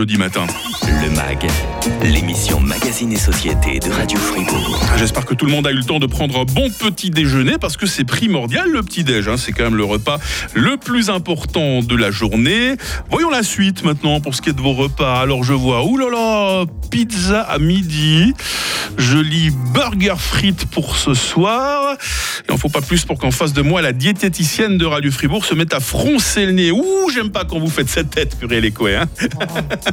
Jeudi matin. Le MAG, l'émission Magazine et Société de Radio Fribourg. J'espère que tout le monde a eu le temps de prendre un bon petit déjeuner parce que c'est primordial le petit déj. hein. C'est quand même le repas le plus important de la journée. Voyons la suite maintenant pour ce qui est de vos repas. Alors je vois, oulala, pizza à midi. Je lis burger frites pour ce soir. Il n'en faut pas plus pour qu'en face de moi, la diététicienne de Radio Fribourg se mette à froncer le nez. Ouh, j'aime pas quand vous faites cette tête, Muriel Écoé. Hein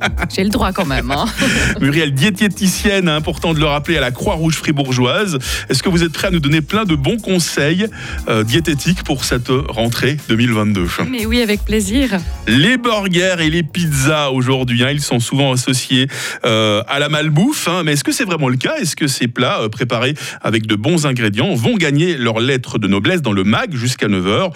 J'ai le droit quand même. hein. Muriel, diététicienne, hein, important de le rappeler, à la Croix-Rouge fribourgeoise. Est-ce que vous êtes prêt à nous donner plein de bons conseils euh, diététiques pour cette rentrée 2022 Mais oui, avec plaisir. Les burgers et les pizzas aujourd'hui, hein, ils sont souvent associés euh, à la malbouffe. hein. mais est-ce que c'est vraiment le cas? Est-ce que ces plats euh, préparés avec de bons ingrédients vont gagner leur lettre de noblesse dans le MAG jusqu'à 9h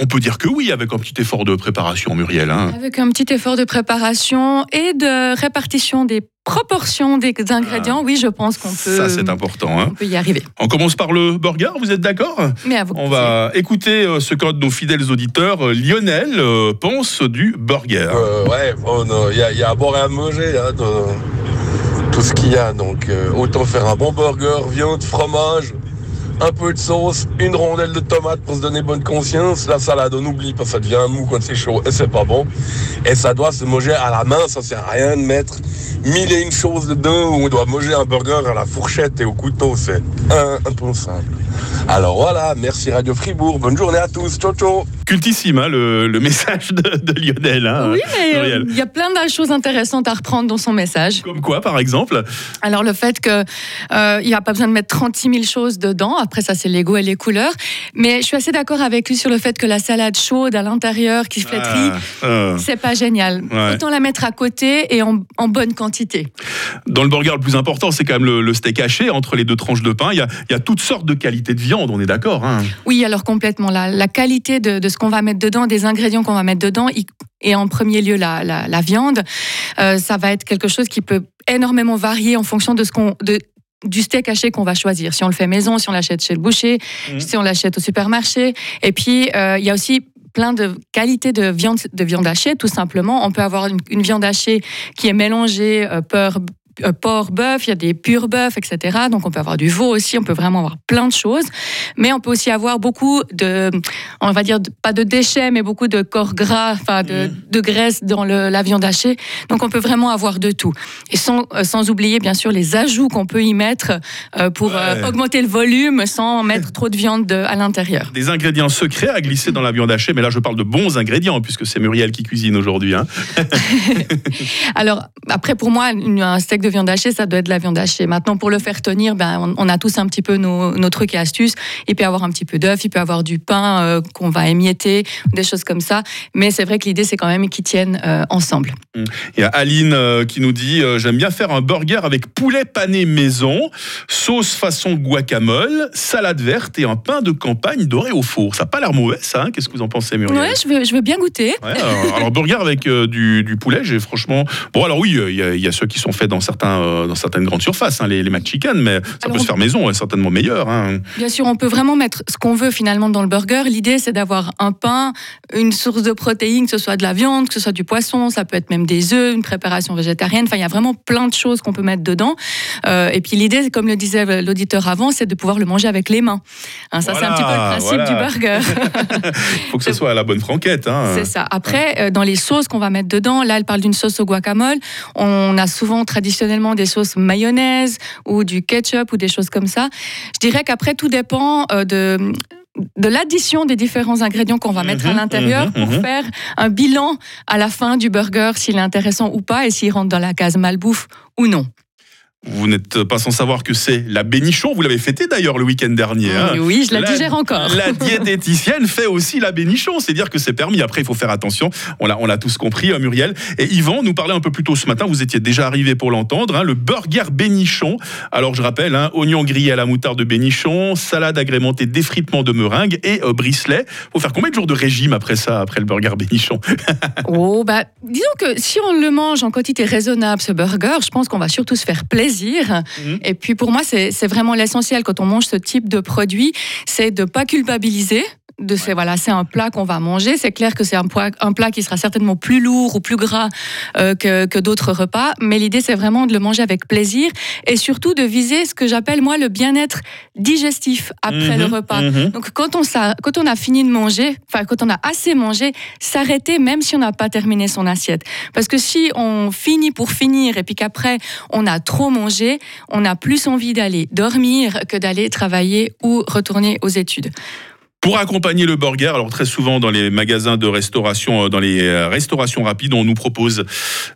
on peut dire que oui, avec un petit effort de préparation, Muriel. hein. Avec un petit effort de préparation et de répartition des proportions des ingrédients, oui, je pense qu'on peut, Ça, c'est important. hein. on peut y arriver. On commence par le burger, vous êtes d'accord? Mais à vous. On va écouter euh, ce que nos fidèles auditeurs, euh, Lionel, euh, pense du burger. Euh, ouais, bon, il y, a- il y a à boire et à manger, hein, de- tout ce qu'il y a. Donc, euh, autant faire un bon burger, viande, fromage, un peu de sauce, une rondelle de tomate pour se donner bonne conscience. La salade, on oublie parce que ça devient mou quand c'est chaud et c'est pas bon. Et ça doit se manger à la main, ça sert à rien de mettre mille et une choses dedans où on doit manger un burger à la fourchette et au couteau. C'est un, un peu simple. Alors voilà, merci Radio Fribourg. Bonne journée à tous. Ciao, ciao. Cultissime, hein, le, le message de, de Lionel. hein. Oui, mais euh, il y a plein de choses intéressantes à reprendre dans son message. Comme quoi, par exemple Alors le fait que euh, n'y a pas besoin de mettre 36 000 choses dedans. Après ça, c'est les goûts et les couleurs. Mais je suis assez d'accord avec lui sur le fait que la salade chaude à l'intérieur qui flétrit, Ah, euh, c'est pas génial. Ouais. Autant la mettre à côté et en, en bonne quantité. Dans le burger, le plus important, c'est quand même le, le steak haché entre les deux tranches de pain. Il y a, il y a toutes sortes de qualités de viande, on est d'accord hein Oui, alors complètement. La, la qualité de, de ce qu'on va mettre dedans, des ingrédients qu'on va mettre dedans, y- et en premier lieu la, la- la viande, euh, ça va être quelque chose qui peut énormément varier en fonction de ce qu'on de du steak haché qu'on va choisir. Si on le fait maison, si on l'achète chez le boucher, Mhm. si on l'achète au supermarché. Et puis, euh, il y a aussi plein de qualités de viande, de viande hachée, tout simplement. On peut avoir une, une viande hachée qui est mélangée euh, euh, porc, bœuf, il y a des purs bœufs, etc. Donc on peut avoir du veau aussi, on peut vraiment avoir plein de choses. Mais on peut aussi avoir beaucoup de, on va dire, pas de déchets, mais beaucoup de corps gras, enfin de, de graisse dans le- la viande hachée. Donc on peut vraiment avoir de tout. Et sans, euh, sans oublier, bien sûr, les ajouts qu'on peut y mettre euh, pour euh, Ouais. augmenter le volume sans mettre trop de viande de- à l'intérieur. Des ingrédients secrets à glisser dans la viande hachée, mais là je parle de bons ingrédients, puisque c'est Muriel qui cuisine aujourd'hui. hein. Alors, après, pour moi, un steak de viande hachée, ça doit être de la viande hachée. Maintenant, pour le faire tenir, ben, on, on a tous un petit peu nos, nos trucs et astuces. Il peut y avoir un petit peu d'œuf, il peut y avoir du pain euh, qu'on va émietter, des choses comme ça. Mais c'est vrai que l'idée, c'est quand même qu'ils tiennent euh, ensemble. Il y a Aline euh, qui nous dit J'aime bien faire un burger avec poulet pané maison, sauce façon guacamole, salade verte et un pain de campagne doré au four. Ça n'a pas l'air mauvais, ça. hein Qu'est-ce que vous en pensez, Muriel Ouais, je veux, je veux bien goûter. Ouais, alors, alors, burger avec du, du poulet, j'ai franchement. Bon, alors oui, il y, y a ceux qui sont faits dans, certains, euh, dans certaines grandes surfaces, hein, les, les McChicken, mais ça Alors, peut se faire maison, est certainement meilleur. hein. Bien sûr, on peut vraiment mettre ce qu'on veut finalement dans le burger. L'idée, c'est d'avoir un pain, une source de protéines, que ce soit de la viande, que ce soit du poisson, ça peut être même des œufs, une préparation végétarienne. Enfin, il y a vraiment plein de choses qu'on peut mettre dedans. Euh, et puis l'idée, comme le disait l'auditeur avant, c'est de pouvoir le manger avec les mains. Hein, ça, c'est un petit peu le principe voilà. du burger. Il faut que ce soit à la bonne franquette. hein. C'est ça. Après, euh, dans les sauces qu'on va mettre dedans, là, elle parle d'une sauce au guacamole. On a souvent traditionnellement des sauces mayonnaise ou du ketchup ou des choses comme ça. Je dirais qu'après, tout dépend euh, de de l'addition des différents ingrédients qu'on va mettre à Mhm, l'intérieur mhm, pour mhm. faire un bilan à la fin du burger, s'il est intéressant ou pas et s'il rentre dans la case malbouffe ou non. Vous n'êtes pas sans savoir que c'est la bénichon. Vous l'avez fêté d'ailleurs le week-end dernier. hein. Oui, je la, La- digère encore. La diététicienne fait aussi la bénichon, c'est dire que c'est permis. Après, il faut faire attention. On l'a, on l'a tous compris, euh, Muriel. Et Yvan nous parlait un peu plus tôt ce matin. Vous étiez déjà arrivé pour l'entendre. hein, le burger bénichon. Alors, je rappelle, hein, oignon grillé à la moutarde de bénichon, salade agrémentée d'effritement de meringue et euh, bricelet. Faut faire combien de jours de régime après ça, après le burger bénichon? Oh, bah, disons que si on le mange en quantité raisonnable, ce burger, je pense qu'on va surtout se faire plaisir. Mhm. Et puis pour moi, c'est c'est vraiment l'essentiel quand on mange ce type de produit, c'est de pas culpabiliser. De ces voilà, c'est un plat qu'on va manger. C'est clair que c'est un, plat- un plat qui sera certainement plus lourd ou plus gras euh, que, que d'autres repas, mais l'idée c'est vraiment de le manger avec plaisir et surtout de viser ce que j'appelle moi le bien-être digestif après Mhm, le repas. mhm. Donc quand on, quand on a fini de manger, enfin quand on a assez mangé, s'arrêter même si on n'a pas terminé son assiette. Parce que si on finit pour finir et puis qu'après on a trop mangé, on a plus envie d'aller dormir que d'aller travailler ou retourner aux études. Pour accompagner le burger, alors très souvent dans les magasins de restauration, euh, dans les euh, restaurations rapides, on nous propose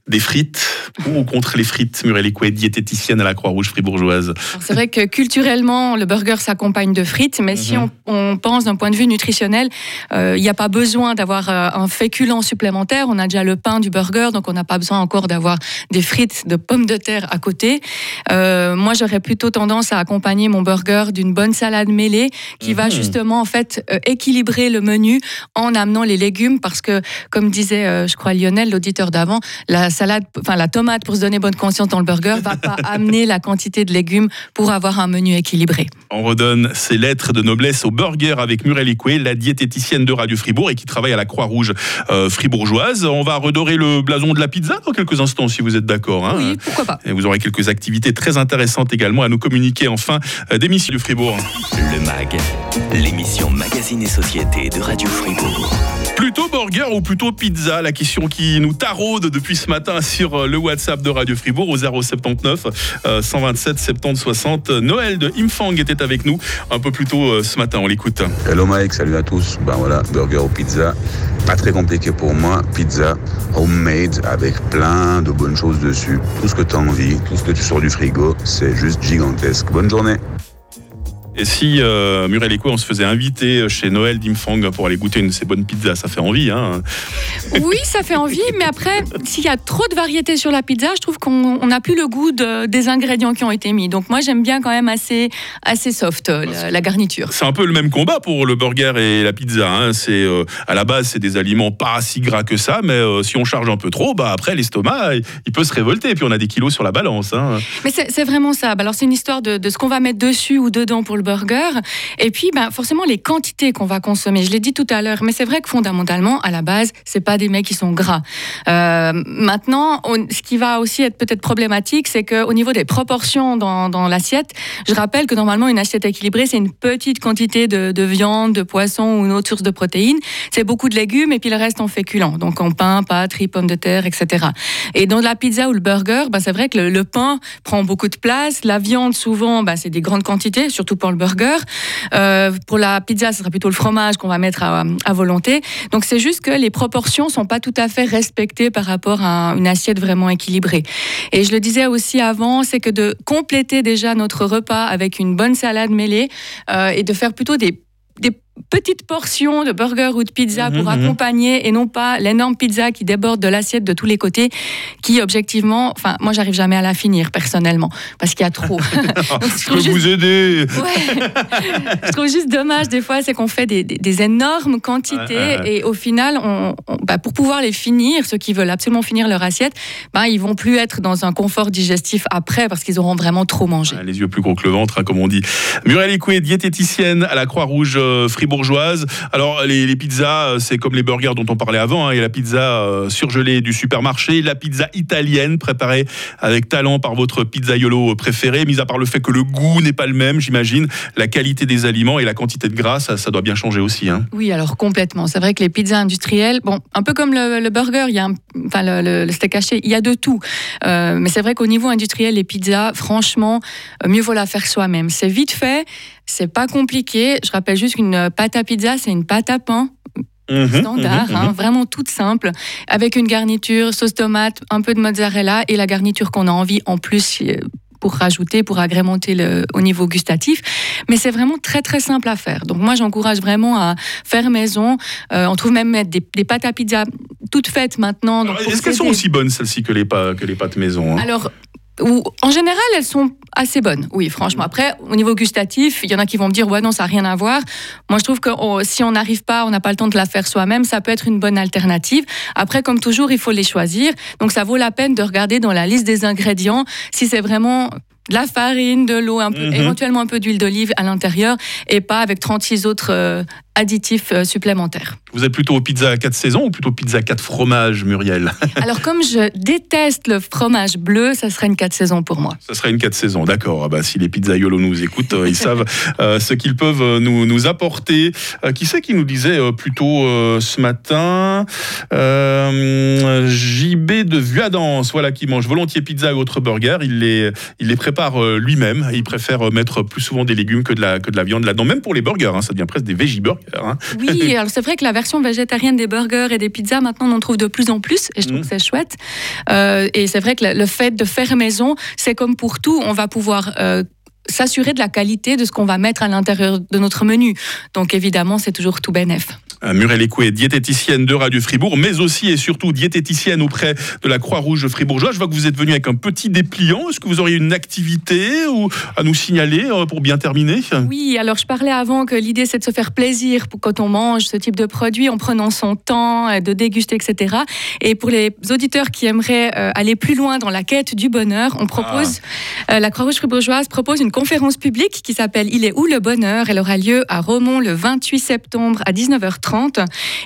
des frites ou contre les frites. Muriel Écouet, diététicienne à la Croix-Rouge fribourgeoise. C'est vrai que culturellement, le burger s'accompagne de frites, mais si Mhm. on, on pense d'un point de vue nutritionnel, euh, il n'y a pas besoin d'avoir un féculent supplémentaire. On a déjà le pain du burger, donc on n'a pas besoin encore d'avoir des frites de pommes de terre à côté. Euh, moi, j'aurais plutôt tendance à accompagner mon burger d'une bonne salade mêlée qui va Mhm. justement en fait euh, équilibrer le menu en amenant les légumes parce que, comme disait, euh, je crois Lionel, l'auditeur d'avant, la salade, enfin la tomate pour se donner bonne conscience dans le burger va pas amener la quantité de légumes pour avoir un menu équilibré. On redonne ses lettres de noblesse au burger avec Muriel Écouet, la diététicienne de Radio Fribourg et qui travaille à la Croix-Rouge euh, fribourgeoise. On va redorer le blason de la pizza dans quelques instants, si vous êtes d'accord. hein. Oui, pourquoi pas. Et vous aurez quelques activités très intéressantes également à nous communiquer en fin euh, d'émission du Fribourg. Le MAG, l'émission Magazine et Société de Radio Fribourg. Plutôt burger ou plutôt pizza La question qui nous taraude depuis ce matin sur euh, le WhatsApp de Radio Fribourg au 079 euh, 127 70 60. Noël de Imfang était avec nous un peu plus tôt euh, ce matin. On l'écoute. Hello Mike, salut à tous. Ben voilà, burger ou pizza. Pas très compliqué pour moi. Pizza homemade avec plein de bonnes choses dessus. Tout ce que tu as envie, tout ce que tu sors du frigo, c'est juste gigantesque. Bonne journée. Et si euh, Muriel Écouet, on se faisait inviter chez Noël d'Imfang pour aller goûter une de ces bonnes pizzas, ça fait envie. Hein Oui, ça fait envie, mais après, s'il y a trop de variétés sur la pizza, je trouve qu'on on n'a plus le goût de- des ingrédients qui ont été mis. Donc moi, j'aime bien quand même assez, assez soft euh, la, la garniture. C'est un peu le même combat pour le burger et la pizza. hein. C'est euh, à la base, c'est des aliments pas si gras que ça, mais euh, si on charge un peu trop, bah après l'estomac, il, il peut se révolter. Et puis on a des kilos sur la balance. hein. Mais c'est vraiment ça. Bah, Alors c'est une histoire de, de ce qu'on va mettre dessus ou dedans pour le burger. Et puis ben, forcément les quantités qu'on va consommer. Je l'ai dit tout à l'heure, mais c'est vrai que fondamentalement, à la base, c'est pas des mecs qui sont gras. Euh, maintenant, ce qui va aussi être peut-être problématique, c'est qu'au niveau des proportions dans, dans l'assiette, je rappelle que normalement une assiette équilibrée, c'est une petite quantité de, de viande, de poisson ou une autre source de protéines. C'est beaucoup de légumes et puis le reste en féculents, donc en pain, pâtes, pommes de terre, etc. Et dans la pizza ou le burger, ben, c'est vrai que le, le pain prend beaucoup de place. La viande, souvent, ben, c'est des grandes quantités, surtout pour le burger. Euh, pour la pizza, ce sera plutôt le fromage qu'on va mettre à, volonté. Donc c'est juste que les proportions sont pas tout à fait respectées par rapport à une assiette vraiment équilibrée. Et je le disais aussi avant, c'est que de compléter déjà notre repas avec une bonne salade mêlée euh, et de faire plutôt des petites portions de burger ou de pizza pour Mhm, mhm. accompagner et non pas l'énorme pizza qui déborde de l'assiette de tous les côtés qui objectivement enfin moi j'arrive jamais à la finir personnellement parce qu'il y a trop Donc, je Je peux juste- vous aider. Ouais. je trouve juste dommage des fois, c'est qu'on fait des, des- des énormes quantités Ouais, ouais, ouais. et au final, on, on- bah, pour pouvoir les finir, ceux qui veulent absolument finir leur assiette, bah, ils vont plus être dans un confort digestif après parce qu'ils auront vraiment trop mangé. Les yeux plus gros que le ventre, hein, comme on dit. Muriel Écoué, diététicienne à la Croix-Rouge euh, fribourgeoise. Alors, les, pizzas, euh, c'est comme les burgers dont on parlait avant. hein. Il y a la pizza euh, surgelée du supermarché, la pizza italienne préparée avec talent par votre pizzaiolo préféré, mis à part le fait que le goût n'est pas le même, j'imagine. La qualité des aliments et la quantité de gras, ça, ça doit bien changer aussi. hein. Oui, alors complètement. C'est vrai que les pizzas industrielles, bon, un peu comme le, le burger, il y a un- enfin le, le- le steak haché, il y a de tout. Euh, mais c'est vrai qu'au niveau industriel, les pizzas, franchement, mieux vaut la faire soi-même. C'est vite fait, c'est pas compliqué. Je rappelle juste qu'une pâte à pizza, c'est une pâte à pain Mhm, standard, mhm, hein, mhm. vraiment toute simple, avec une garniture, sauce tomate, un peu de mozzarella et la garniture qu'on a envie en plus euh, pour rajouter, pour agrémenter le, au niveau gustatif. Mais c'est vraiment très très simple à faire. Donc moi j'encourage vraiment à faire maison. Euh, on trouve même mettre des, des pâtes à pizza toutes faites maintenant. Est-ce qu'elles sont aussi bonnes, celles-ci, que les, pa- que les pâtes maison hein? Alors, ou- en général, elles sont assez bonnes. Oui, franchement. Après, au niveau gustatif, il y en a qui vont me dire, ouais, non, ça n'a rien à voir. Moi, je trouve que oh, si on n'arrive pas, on n'a pas le temps de la faire soi-même, ça peut être une bonne alternative. Après, comme toujours, il faut les choisir. Donc, ça vaut la peine de regarder dans la liste des ingrédients si c'est vraiment de la farine, de l'eau, un peu, Mhm. éventuellement un peu d'huile d'olive à l'intérieur et pas avec 36 autres euh, additifs euh, supplémentaires. Vous êtes plutôt pizza à 4 saisons ou plutôt pizza à 4 fromages, Muriel? Alors comme je déteste le fromage bleu, ça serait une 4 saisons pour moi. Ça serait une 4 saisons, d'accord. Ah bah, si les pizzaiolos nous écoutent, euh, ils savent euh, ce qu'ils peuvent nous, nous apporter. Euh, qui c'est qui nous disait euh, plutôt ce matin JB de Vuadance, voilà, qui mange volontiers pizza ou autre burger. Il les, il les prépare lui-même. Il préfère mettre plus souvent des légumes que de la, que de la viande là-dedans. Même pour les burgers, hein, ça devient presque des veggie burgers. Hein. Oui, alors c'est vrai que la version végétarienne des burgers et des pizzas, maintenant, on en trouve de plus en plus, et je trouve que c'est chouette. Euh, et c'est vrai que le, fait de faire maison, c'est comme pour tout, on va pouvoir euh, s'assurer de la qualité de ce qu'on va mettre à l'intérieur de notre menu. Donc évidemment, c'est toujours tout bénef. Euh, Muriel Écoué, diététicienne de Radio Fribourg, mais aussi et surtout diététicienne auprès de la Croix-Rouge fribourgeoise. Je vois que vous êtes venu avec un petit dépliant. Est-ce que vous auriez une activité ou à nous signaler euh, pour bien terminer? Oui, alors je parlais avant que l'idée c'est de se faire plaisir quand on mange ce type de produit en prenant son temps, euh, de déguster, etc. Et pour les auditeurs qui aimeraient aller plus loin dans la quête du bonheur, on propose, euh, la Croix-Rouge fribourgeoise propose une conférence publique qui s'appelle Il est où le bonheur? Elle aura lieu à Romont le 28 septembre à 19h30.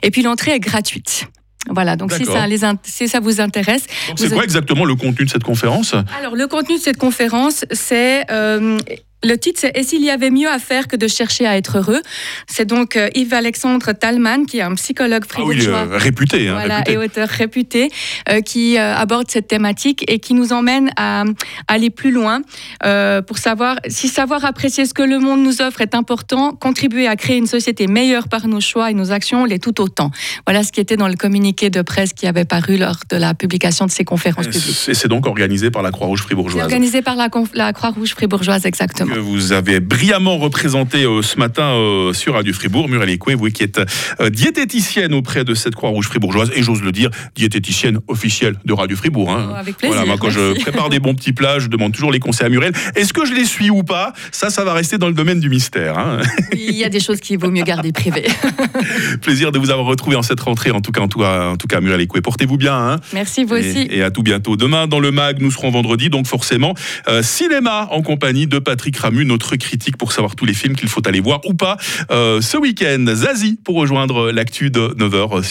Et puis l'entrée est gratuite. Voilà, donc si ça, les int- si ça vous intéresse, C'est quoi êtes- exactement le contenu de cette conférence? Alors, le contenu de cette conférence, c'est. euh, le titre, c'est Et s'il y avait mieux à faire que de chercher à être heureux? C'est donc euh, Yves-Alexandre Talman, qui est un psychologue Ah oui, fribourgeois. euh, réputé. hein, Voilà, réputé. et auteur réputé, euh, qui aborde cette thématique et qui nous emmène à, à aller plus loin pour savoir si savoir apprécier ce que le monde nous offre est important, contribuer à créer une société meilleure par nos choix et nos actions l'est tout autant. Voilà ce qui était dans le communiqué de presse qui avait paru lors de la publication de ces conférences publiques. Et c'est donc organisé par la Croix-Rouge fribourgeoise. organisé par la Croix-Rouge fribourgeoise, exactement. Que vous avez brillamment représenté euh, ce matin euh, sur Radio Fribourg. Muriel Écoué, vous qui êtes euh, diététicienne auprès de cette Croix-Rouge fribourgeoise et j'ose le dire, diététicienne officielle de Radio Fribourg. hein. Oh, avec plaisir, Voilà, moi quand je prépare des bons petits plats, je demande toujours les conseils à Muriel. Est-ce que je les suis ou pas? Ça, ça va rester dans le domaine du mystère. hein. Il y a des choses qu'il vaut mieux garder privées. Plaisir de vous avoir retrouvé en cette rentrée. En tout cas, en tout cas, en tout cas Muriel Écoué, portez-vous bien. hein. Merci, vous aussi. Et, et à tout bientôt. Demain, dans le MAG, nous serons vendredi, donc forcément, euh, cinéma en compagnie de Patrick Notre critique pour savoir tous les films qu'il faut aller voir ou pas euh, ce week-end. Zazie pour rejoindre l'actu de 9h sur